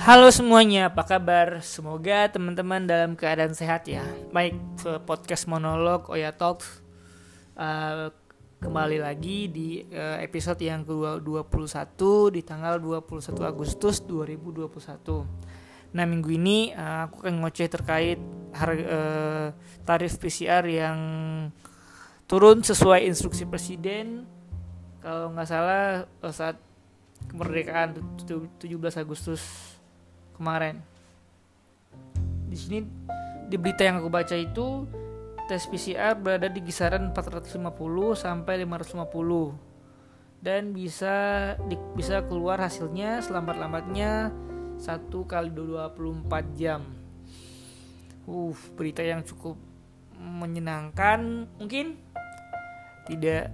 Halo semuanya, apa kabar? Semoga teman-teman dalam keadaan sehat ya. Baik, ke podcast monolog Oya Talks uh, kembali lagi di uh, episode yang ke-21 di tanggal 21 Agustus 2021. Nah, minggu ini uh, aku akan ngoceh terkait harga uh, tarif PCR yang turun sesuai instruksi presiden kalau nggak salah saat kemerdekaan 17 Agustus kemarin. Di sini di berita yang aku baca itu tes PCR berada di kisaran 450 sampai 550 dan bisa di, bisa keluar hasilnya selambat-lambatnya 1 kali 24 jam. Uh, berita yang cukup menyenangkan mungkin tidak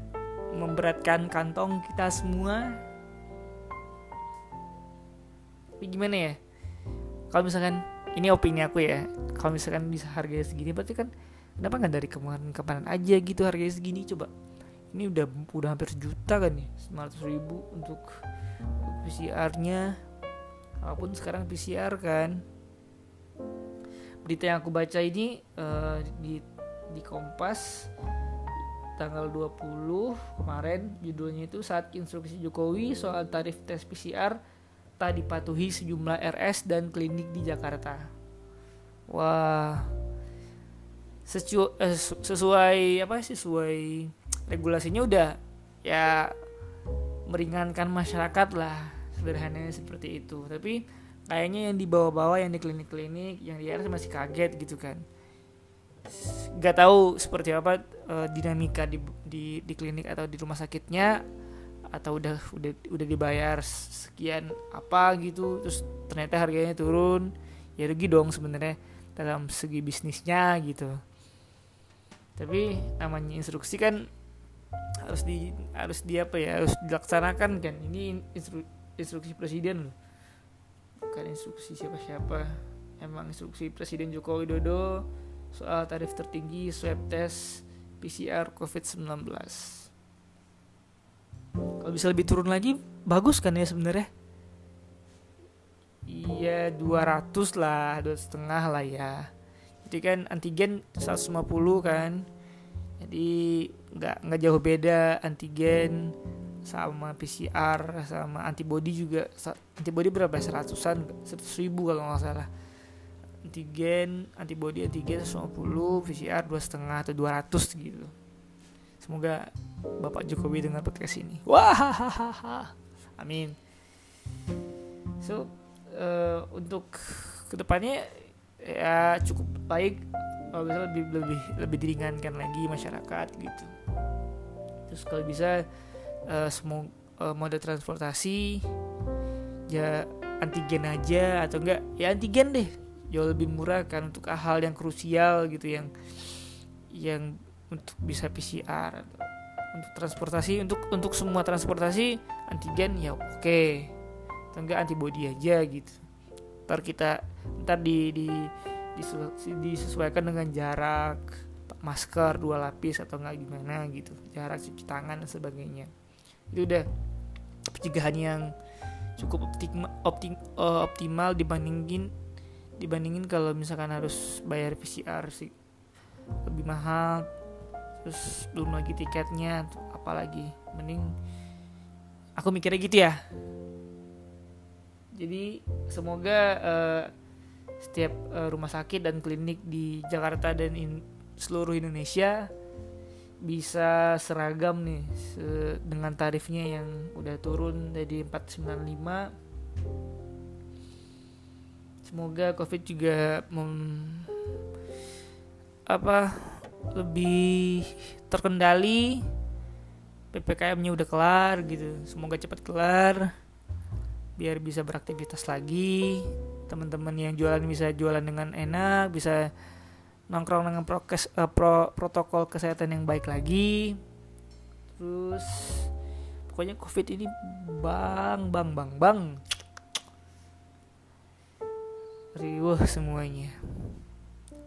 memberatkan kantong kita semua. Tapi gimana ya? Kalau misalkan ini opini aku ya kalau misalkan bisa harganya segini berarti kan kenapa nggak dari kemarin-kemarin aja gitu harganya segini? Coba ini udah udah hampir sejuta kan ya 900 ribu untuk PCR-nya walaupun sekarang PCR kan. Berita yang aku baca ini uh, di di Kompas tanggal 20 kemarin judulnya itu saat instruksi Jokowi soal tarif tes PCR tak dipatuhi sejumlah RS dan klinik di Jakarta. Wah, sesu, eh, sesuai apa sesuai regulasinya udah ya meringankan masyarakat lah sederhananya seperti itu. Tapi kayaknya yang di bawah-bawah yang di klinik-klinik yang di RS masih kaget gitu kan. Gak tahu seperti apa uh, dinamika di, di di klinik atau di rumah sakitnya atau udah udah udah dibayar sekian apa gitu terus ternyata harganya turun ya rugi dong sebenarnya dalam segi bisnisnya gitu. Tapi namanya instruksi kan harus di harus di apa ya harus dilaksanakan kan. Ini instru, instruksi presiden loh. Bukan instruksi siapa-siapa. Emang instruksi presiden Joko Widodo soal tarif tertinggi swab test PCR COVID-19 kalau bisa lebih turun lagi bagus kan ya sebenarnya? Iya 200 lah dua setengah lah ya. Jadi kan antigen 150 kan. Jadi nggak nggak jauh beda antigen sama PCR sama antibody juga. Antibody berapa? seratusan seratus ribu kalau nggak salah. Antigen antibody antigen 150 PCR dua setengah atau 200 gitu semoga Bapak Jokowi dengan podcast ini. Wah, amin. So uh, untuk ke depannya ya cukup baik kalau bisa lebih lebih lebih diringankan lagi masyarakat gitu. Terus kalau bisa uh, semua uh, mode transportasi ya antigen aja atau enggak ya antigen deh jauh lebih murah kan untuk hal yang krusial gitu yang yang untuk bisa PCR untuk transportasi untuk untuk semua transportasi antigen ya oke. Okay. enggak antibody aja gitu. Ntar kita ntar di, di, disesuaikan dengan jarak masker dua lapis atau enggak gimana gitu. Jarak cuci tangan dan sebagainya. Itu udah pencegahan yang cukup optimal, optim, uh, optimal dibandingin dibandingin kalau misalkan harus bayar PCR sih. Lebih mahal terus belum lagi tiketnya apalagi. Mending aku mikirnya gitu ya. Jadi semoga uh, setiap uh, rumah sakit dan klinik di Jakarta dan in seluruh Indonesia bisa seragam nih se dengan tarifnya yang udah turun dari 495 semoga covid juga mem apa lebih terkendali ppkm-nya udah kelar gitu. Semoga cepat kelar biar bisa beraktivitas lagi. Teman-teman yang jualan bisa jualan dengan enak bisa nongkrong dengan prokes uh, pro, protokol kesehatan yang baik lagi. Terus pokoknya covid ini bang bang bang bang. Riuh semuanya.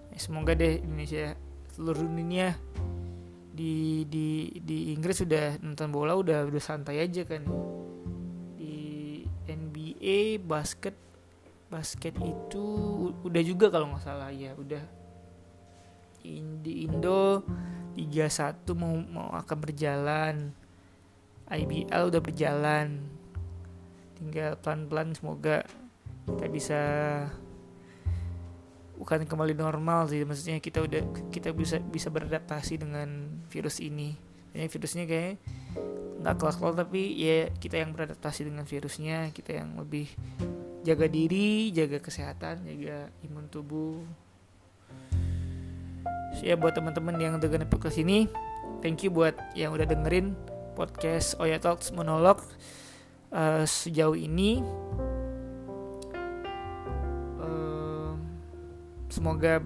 Ya, semoga deh Indonesia seluruh dunia. Di di di Inggris sudah nonton bola udah udah santai aja kan. Di NBA basket basket itu udah juga kalau nggak salah ya udah. Di Indo Liga 1 mau mau akan berjalan. IBL udah berjalan. Tinggal pelan-pelan semoga kita bisa bukan kembali normal sih maksudnya kita udah kita bisa bisa beradaptasi dengan virus ini. Ya virusnya kayak nggak kelas-kelas tapi ya kita yang beradaptasi dengan virusnya kita yang lebih jaga diri jaga kesehatan jaga imun tubuh. So, ya buat teman-teman yang dengerin podcast ini thank you buat yang udah dengerin podcast Oya Talks monolog uh, sejauh ini semoga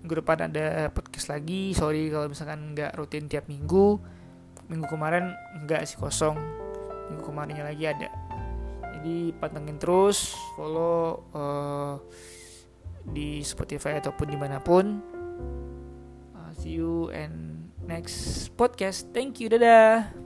minggu depan ada podcast lagi. Sorry kalau misalkan nggak rutin tiap minggu. Minggu kemarin nggak sih kosong. Minggu kemarinnya lagi ada. Jadi pantengin terus follow uh, di Spotify ataupun di mana pun. Uh, see you and next podcast. Thank you dadah